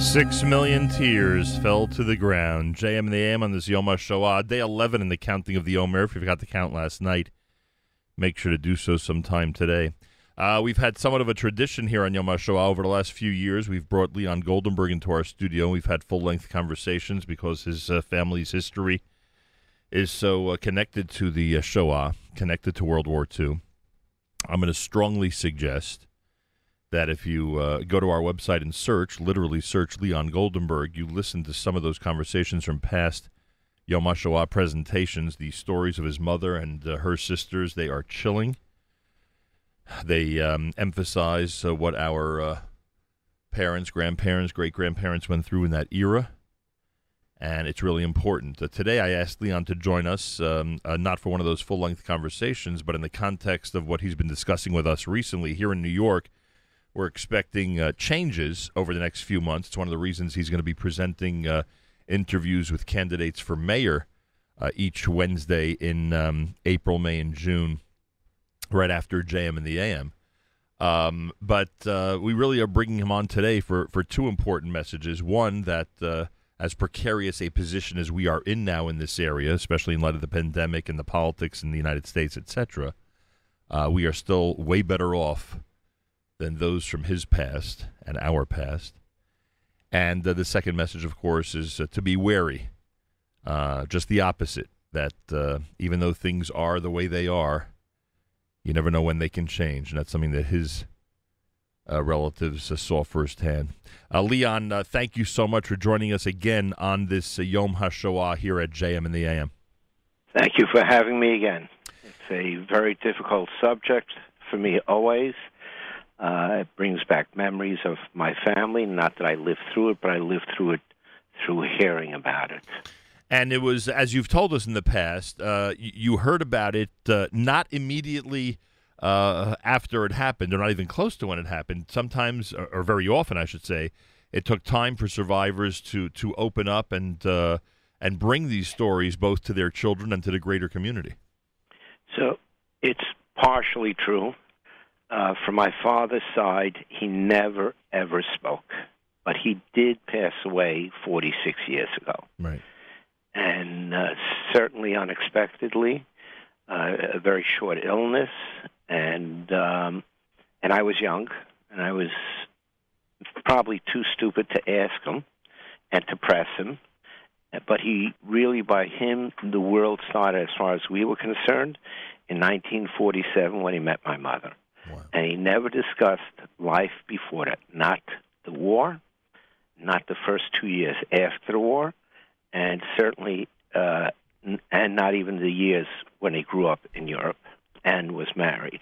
Six million tears fell to the ground. JM and the AM on this Yom HaShoah, day 11 in the counting of the Omer. If you forgot to count last night, make sure to do so sometime today. Uh, we've had somewhat of a tradition here on Yom HaShoah over the last few years. We've brought Leon Goldenberg into our studio. We've had full length conversations because his uh, family's history is so uh, connected to the uh, Shoah, connected to World War II. I'm going to strongly suggest that if you uh, go to our website and search, literally search Leon Goldenberg, you listen to some of those conversations from past Yom HaShoah presentations, the stories of his mother and uh, her sisters, they are chilling. They um, emphasize uh, what our uh, parents, grandparents, great grandparents went through in that era. And it's really important. Uh, today, I asked Leon to join us, um, uh, not for one of those full length conversations, but in the context of what he's been discussing with us recently here in New York we're expecting uh, changes over the next few months. It's one of the reasons he's going to be presenting uh, interviews with candidates for mayor uh, each Wednesday in um, April, May, and June, right after JM and the AM. Um, but uh, we really are bringing him on today for, for two important messages. One, that uh, as precarious a position as we are in now in this area, especially in light of the pandemic and the politics in the United States, etc., uh, we are still way better off than those from his past and our past. And uh, the second message, of course, is uh, to be wary. Uh, just the opposite. That uh, even though things are the way they are, you never know when they can change, and that's something that his uh, relatives uh, saw firsthand. Leon, thank you so much for joining us again on this Yom HaShoah here at JM and the AM. Thank you for having me again. It's a very difficult subject for me always. Uh, it brings back memories of my family. Not that I lived through it, but I lived through it through hearing about it. And it was, as you've told us in the past, uh, you heard about it uh, not immediately uh, after it happened, or not even close to when it happened. Sometimes, or, or very often, I should say, it took time for survivors to to open up and uh, and bring these stories both to their children and to the greater community. So it's partially true uh, from my father's side, he never ever spoke, but he did pass away 46 years ago. Right. And uh, certainly unexpectedly, uh, a very short illness, and um, and I was young, and I was probably too stupid to ask him and to press him. But he really, by him, the world started as far as we were concerned in 1947 when he met my mother. Wow. And he never discussed life before that, not the war, not the first two years after the war, and certainly, uh, and not even the years when he grew up in Europe and was married.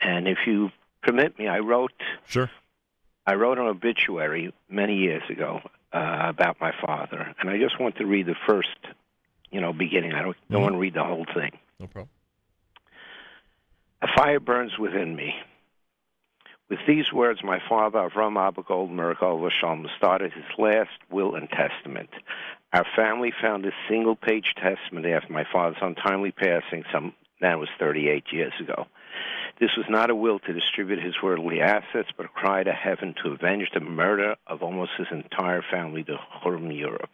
And if you permit me, I wrote. Sure. I wrote an obituary many years ago uh, about my father, and I just want to read the first, you know, beginning. I don't, don't mm-hmm. want to read the whole thing. No problem. A fire burns within me. With these words, my father, Avram Abba Goldenberg Shalom, started his last will and testament. Our family found a single page testament after my father's untimely passing, some that was 38 years ago. This was not a will to distribute his worldly assets, but a cry to heaven to avenge the murder of almost his entire family to Hurum, Europe.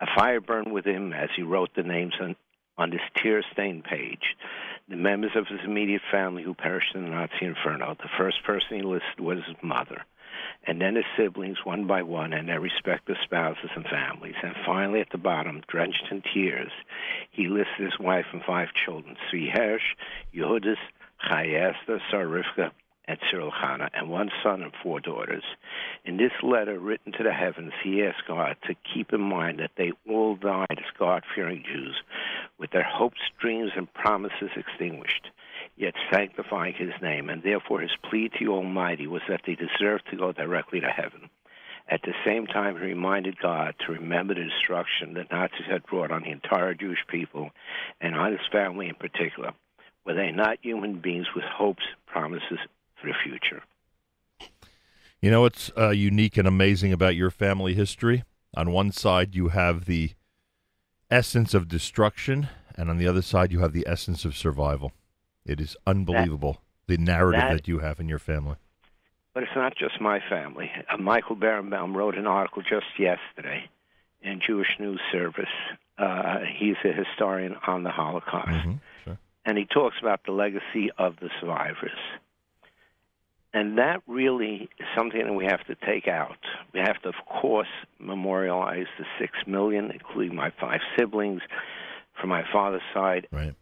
A fire burned within him as he wrote the names on, on this tear stained page the members of his immediate family who perished in the Nazi inferno. The first person he listed was his mother, and then his siblings one by one, and their respective spouses and families. And finally, at the bottom, drenched in tears, he listed his wife and five children: Sri Hersh, Yehudis, Chayesta, Sarivka, at Cyril and one son and four daughters. In this letter written to the heavens, he asked God to keep in mind that they all died as God fearing Jews, with their hopes, dreams, and promises extinguished, yet sanctifying his name, and therefore his plea to Almighty was that they deserved to go directly to heaven. At the same time, he reminded God to remember the destruction the Nazis had brought on the entire Jewish people and on his family in particular. Were they not human beings with hopes, promises, for the future. You know what's uh, unique and amazing about your family history? On one side, you have the essence of destruction, and on the other side, you have the essence of survival. It is unbelievable that, the narrative that, that you have in your family. But it's not just my family. Uh, Michael Berenbaum wrote an article just yesterday in Jewish News Service. Uh, he's a historian on the Holocaust. Mm-hmm. Sure. And he talks about the legacy of the survivors. And that really is something that we have to take out. We have to, of course, memorialize the six million, including my five siblings. From my father's side, Right.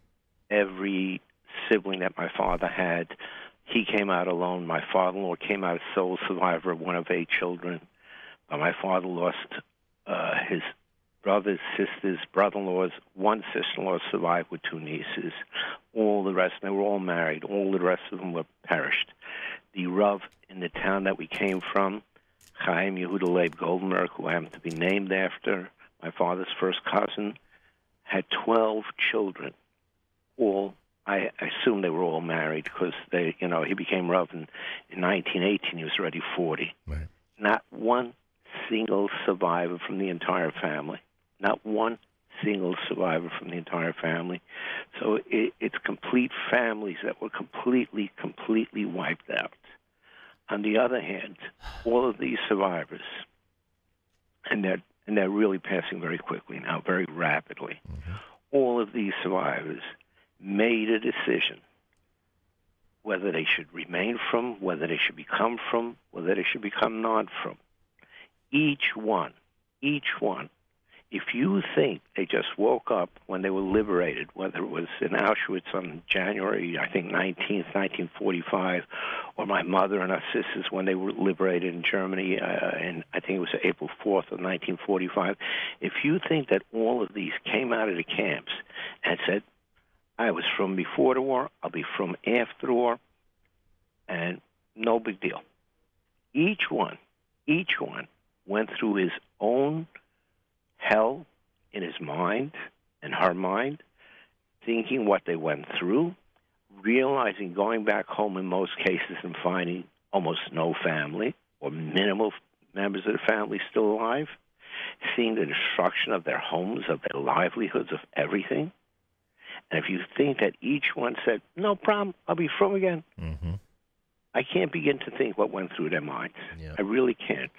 every sibling that my father had, he came out alone. My father-in-law came out a sole survivor, one of eight children. But my father lost uh, his brothers, sisters, brother-in-laws. One sister-in-law survived with two nieces. All the rest, they were all married. All the rest of them were perished. The Rav in the town that we came from, Chaim Yehuda Leib Goldenberg, who happened to be named after my father's first cousin, had 12 children. All, I assume they were all married because they, you know, he became Rav in, in 1918. He was already 40. Right. Not one single survivor from the entire family. Not one single survivor from the entire family. So it, it's complete families that were completely, completely wiped out. On the other hand, all of these survivors, and they're and they're really passing very quickly now, very rapidly. Mm-hmm. All of these survivors made a decision whether they should remain frum, whether they should become frum, whether they should become not frum. Each one, each one. If you think they just woke up when they were liberated, whether it was in Auschwitz on January, I think 19th, 1945, or my mother and her sisters when they were liberated in Germany, uh, and I think it was April 4th of 1945, if you think that all of these came out of the camps and said, I was frum before the war, I'll be frum after the war, and no big deal. Each one, each one went through his own hell in his mind and her mind, thinking what they went through, realizing going back home in most cases and finding almost no family or minimal members of the family still alive, seeing the destruction of their homes, of their livelihoods, of everything. And if you think that each one said, no problem, I'll be frum again, Mm-hmm. I can't begin to think what went through their minds. Yeah. I really can't.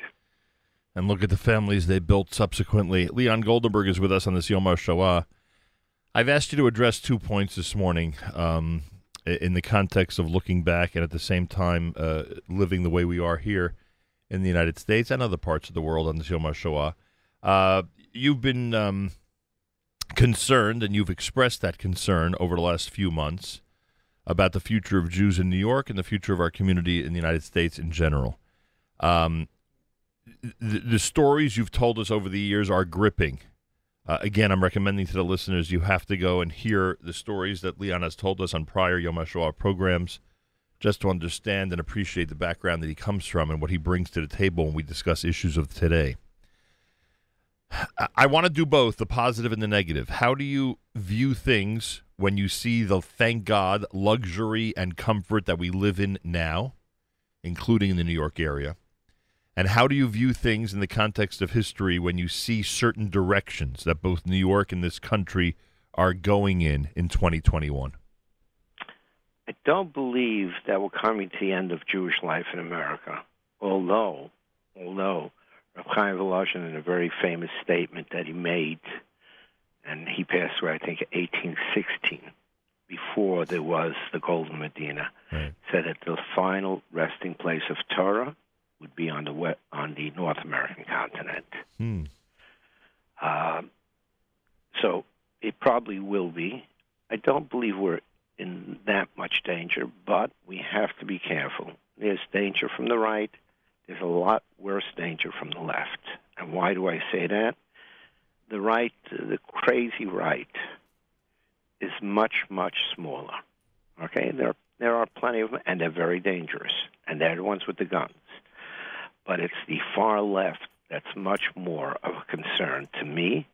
And look at the families they built subsequently. Leon Goldenberg is with us on this Yom HaShoah. I've asked you to address two points this morning um, in the context of looking back and at the same time uh, living the way we are here in the United States and other parts of the world on this Yom HaShoah. Uh, you've been um, concerned, and you've expressed that concern over the last few months about the future of Jews in New York and the future of our community in the United States in general. Um, the, the stories you've told us over the years are gripping. Uh, again, I'm recommending to the listeners you have to go and hear the stories that Leon has told us on prior Yom HaShoah programs just to understand and appreciate the background that he comes from and what he brings to the table when we discuss issues of today. I, I want to do both, the positive and the negative. How do you view things when you see the, thank God, luxury and comfort that we live in now, including in the New York area? And how do you view things in the context of history when you see certain directions that both New York and this country are going in in 2021? I don't believe that we're coming to the end of Jewish life in America. Although, although Rav Chaim Volozhin, in a very famous statement that he made, and he passed away, I think, in 1816, before there was the Golden Medina, Right. said that the final resting place of Torah would be on the we- on the North American continent. Hmm. Um, so it probably will be. I don't believe we're in that much danger, but we have to be careful. There's danger from the right. There's a lot worse danger from the left. And why do I say that? The right, the crazy right, is much, much smaller. Okay, there there are plenty of them, and they're very dangerous, and they're the ones with the guns. But it's the far left that's much more of a concern to me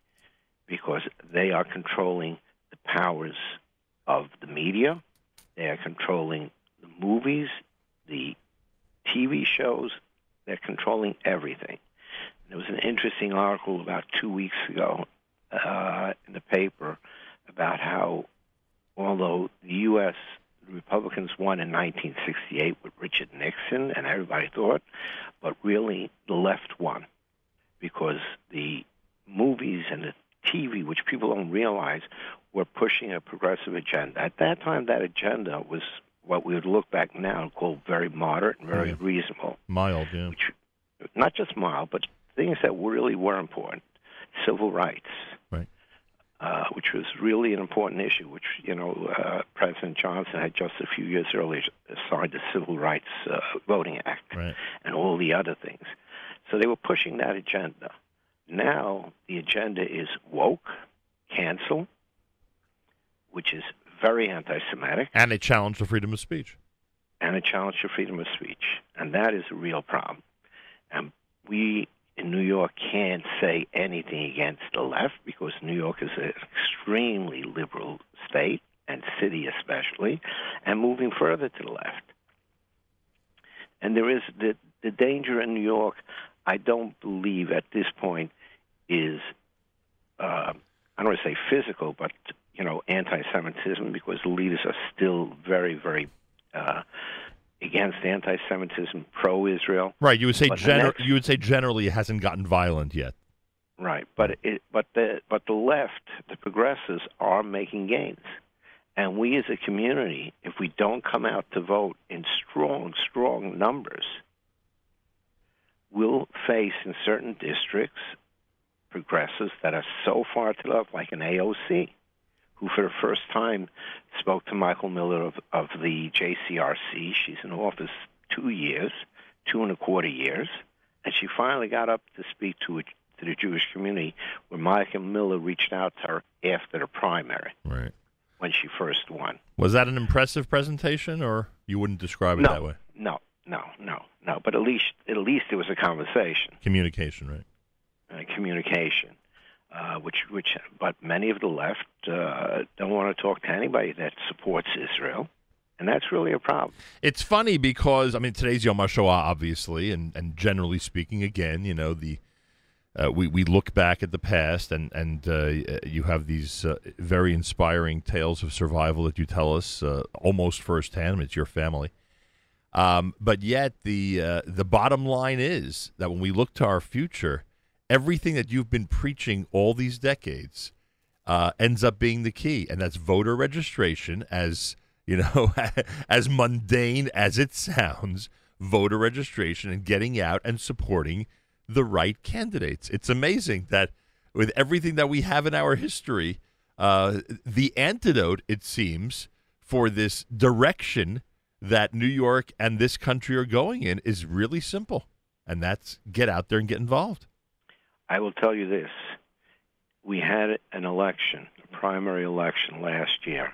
because they are controlling the powers of the media. They are controlling the movies, the TV shows. They're controlling everything. There was an interesting article about two weeks ago uh, in the paper about how, although the U.S. the Republicans won in 1968 with Richard Nixon, and everybody thought, but really the left won because the movies and the TV, which people don't realize, were pushing a progressive agenda. At that time, that agenda was what we would look back now and call very moderate and very Yeah. reasonable. Mild, yeah. Which, not just mild, but things that really were important. Civil rights, Right. Uh, which was really an important issue. Which you know, uh, President Johnson had just a few years earlier signed the Civil Rights uh, Voting Act Right. and all the other things. So they were pushing that agenda. Now the agenda is woke, cancel, which is very anti-Semitic, And they challenge the freedom of speech. and a challenge to freedom of speech, and that is a real problem. And we New York can't say anything against the left because New York is an extremely liberal state and city especially, and moving further to the left. And there is the the danger in New York. I don't believe at this point is uh, I don't want to say physical, but you know, anti-Semitism because the leaders are still very, very uh, against anti-Semitism, pro-Israel. Right. You would say gener- next- you would say generally it hasn't gotten violent yet. Right, but it, but the but the left, the progressives, are making gains, and we as a community, if we don't come out to vote in strong, strong numbers, will face in certain districts progressives that are so far to the left, like an AOC, who for the first time spoke to Michael Miller of, of the JCRC. She's in office two years, two and a quarter years, and she finally got up to speak to a, to the Jewish community when Michael Miller reached out to her after the primary Right. when she first won. Was that an impressive presentation, or you wouldn't describe it No. that way? No, no, no, no. But at least at least it was a conversation. Communication, right? uh, communication, uh, which which but many of the left uh, don't want to talk to anybody that supports Israel, and that's really a problem. It's funny because I mean today's Yom HaShoah, obviously, and, and generally speaking, again, you know the uh, we we look back at the past, and and uh, you have these uh, very inspiring tales of survival that you tell us uh, almost firsthand. It's your family, um, but yet the uh, the bottom line is that when we look to our future, everything that you've been preaching all these decades uh, ends up being the key, and that's voter registration. As you know, as mundane as it sounds, voter registration and getting out and supporting the right candidates. It's amazing that with everything that we have in our history, uh, the antidote, it seems, for this direction that New York and this country are going in is really simple, and that's get out there and get involved. I will tell you this: we had an election, a primary election last year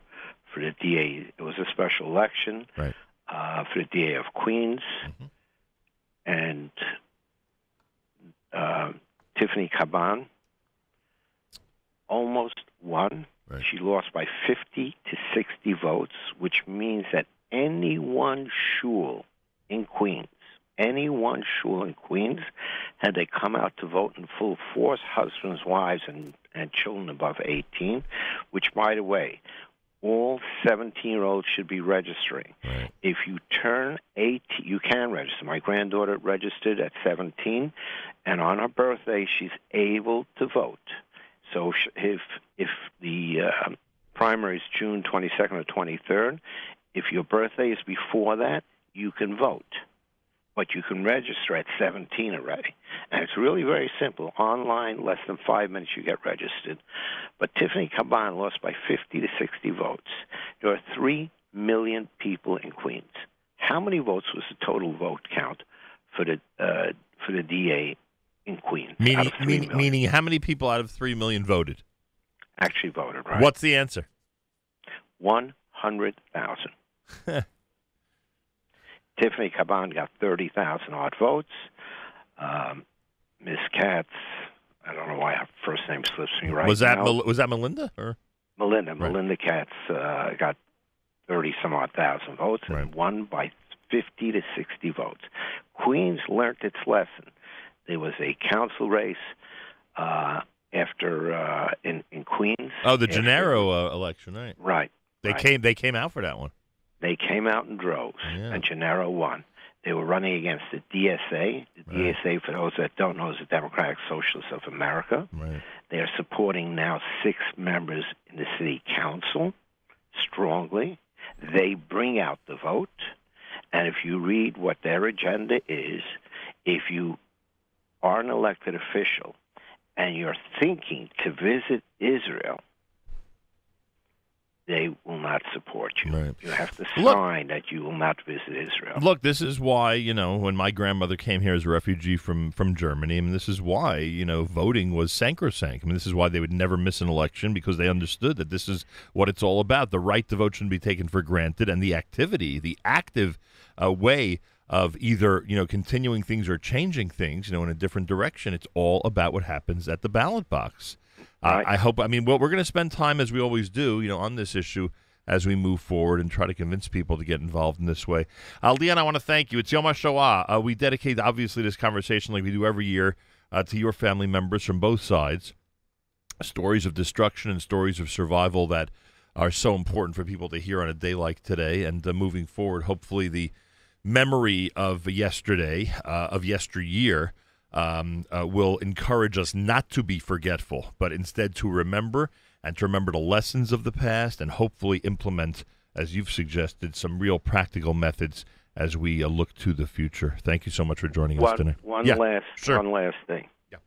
for the DA. It was a special election Right. uh, for the DA of Queens, Mhm. and uh, Tiffany Caban almost won. Right. She lost by 50 to 60 votes, which means that any one shul in Queens, any one shul in Queens, had they come out to vote in full force, husbands, wives, and, and children above 18, which, by the way, all 17 year olds should be registering. Right. If you turn 18, you can register. My granddaughter registered at 17, and on her birthday, she's able to vote. So if if the uh, primary is June 22nd or 23rd, if your birthday is before that, you can vote. But you can register at 17 already. And it's really very simple. Online, less than five minutes, you get registered. But Tiffany Caban lost by 50 to 60 votes. There are 3 million people in Queens. How many votes was the total vote count for the uh, for the DA in Queens? Meaning, 3 meaning, how many people out of three million voted? actually voted, right? What's the answer? 100,000. Tiffany Caban got 30,000 odd votes. Um, Miss Katz, I don't know why her first name slips me right was that now. Mel- was that Melinda or Melinda. Right. Melinda Katz uh, got 30 some odd thousand votes and Right. won by 50 to 60 votes. Queens learned its lesson. There was a council race uh, after uh, in, in Queens. oh the after- Gennaro uh, election? Right. Right. They Right. came they came out for that one. They came out in droves, Yeah. and Gennaro won. They were running against the DSA. The Right. DSA, for those that don't know, is the Democratic Socialists of America. Right. They are supporting now six members in the city council strongly. They bring out the vote. And if you read what their agenda is, if you are an elected official and you're thinking to visit Israel, they will not support you. Right. You have to Look- sign that you will not visit Israel. Look, this is why you know when my grandmother came here as a refugee from from Germany. I mean, this is why you know voting was sacrosanct. I mean, this is why they would never miss an election because they understood that this is what it's all about. The right to vote shouldn't be taken for granted, and the activity, the active uh, way of either you know continuing things or changing things, you know, in a different direction. It's all about what happens at the ballot box. Right. I hope. I mean, well, we're going to spend time as we always do, you know, on this issue as we move forward and try to convince people to get involved in this way. Uh, Leon, I want to thank you. It's Yom HaShoah. Uh, we dedicate, obviously, this conversation like we do every year uh, to your family members from both sides. Stories of destruction and stories of survival that are so important for people to hear on a day like today. And uh, moving forward, hopefully, the memory of yesterday, uh, of yesteryear, um, uh, will encourage us not to be forgetful, but instead to remember and to remember the lessons of the past and hopefully implement, as you've suggested, some real practical methods as we uh, look to the future. Thank you so much for joining us One, today. one Yeah, last sure. one last thing. Yeah.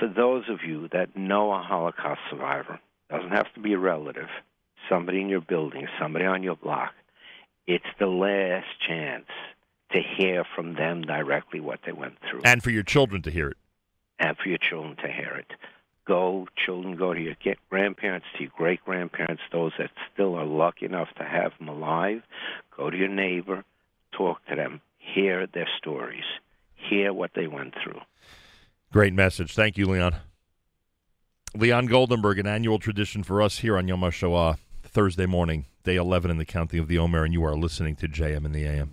For those of you that know a Holocaust survivor, doesn't have to be a relative, somebody in your building, somebody on your block. It's the last chance to hear from them directly what they went through, And for your children to hear it. and for your children to hear it. Go, children, go to your grandparents, to your great grandparents, those that still are lucky enough to have them alive. Go to your neighbor, talk to them, hear their stories, hear what they went through. Great message. Thank you, Leon. Leon Goldenberg, an annual tradition for us here on Yom HaShoah, Thursday morning, day 11 in the county of the Omer, and you are listening to JM in the AM.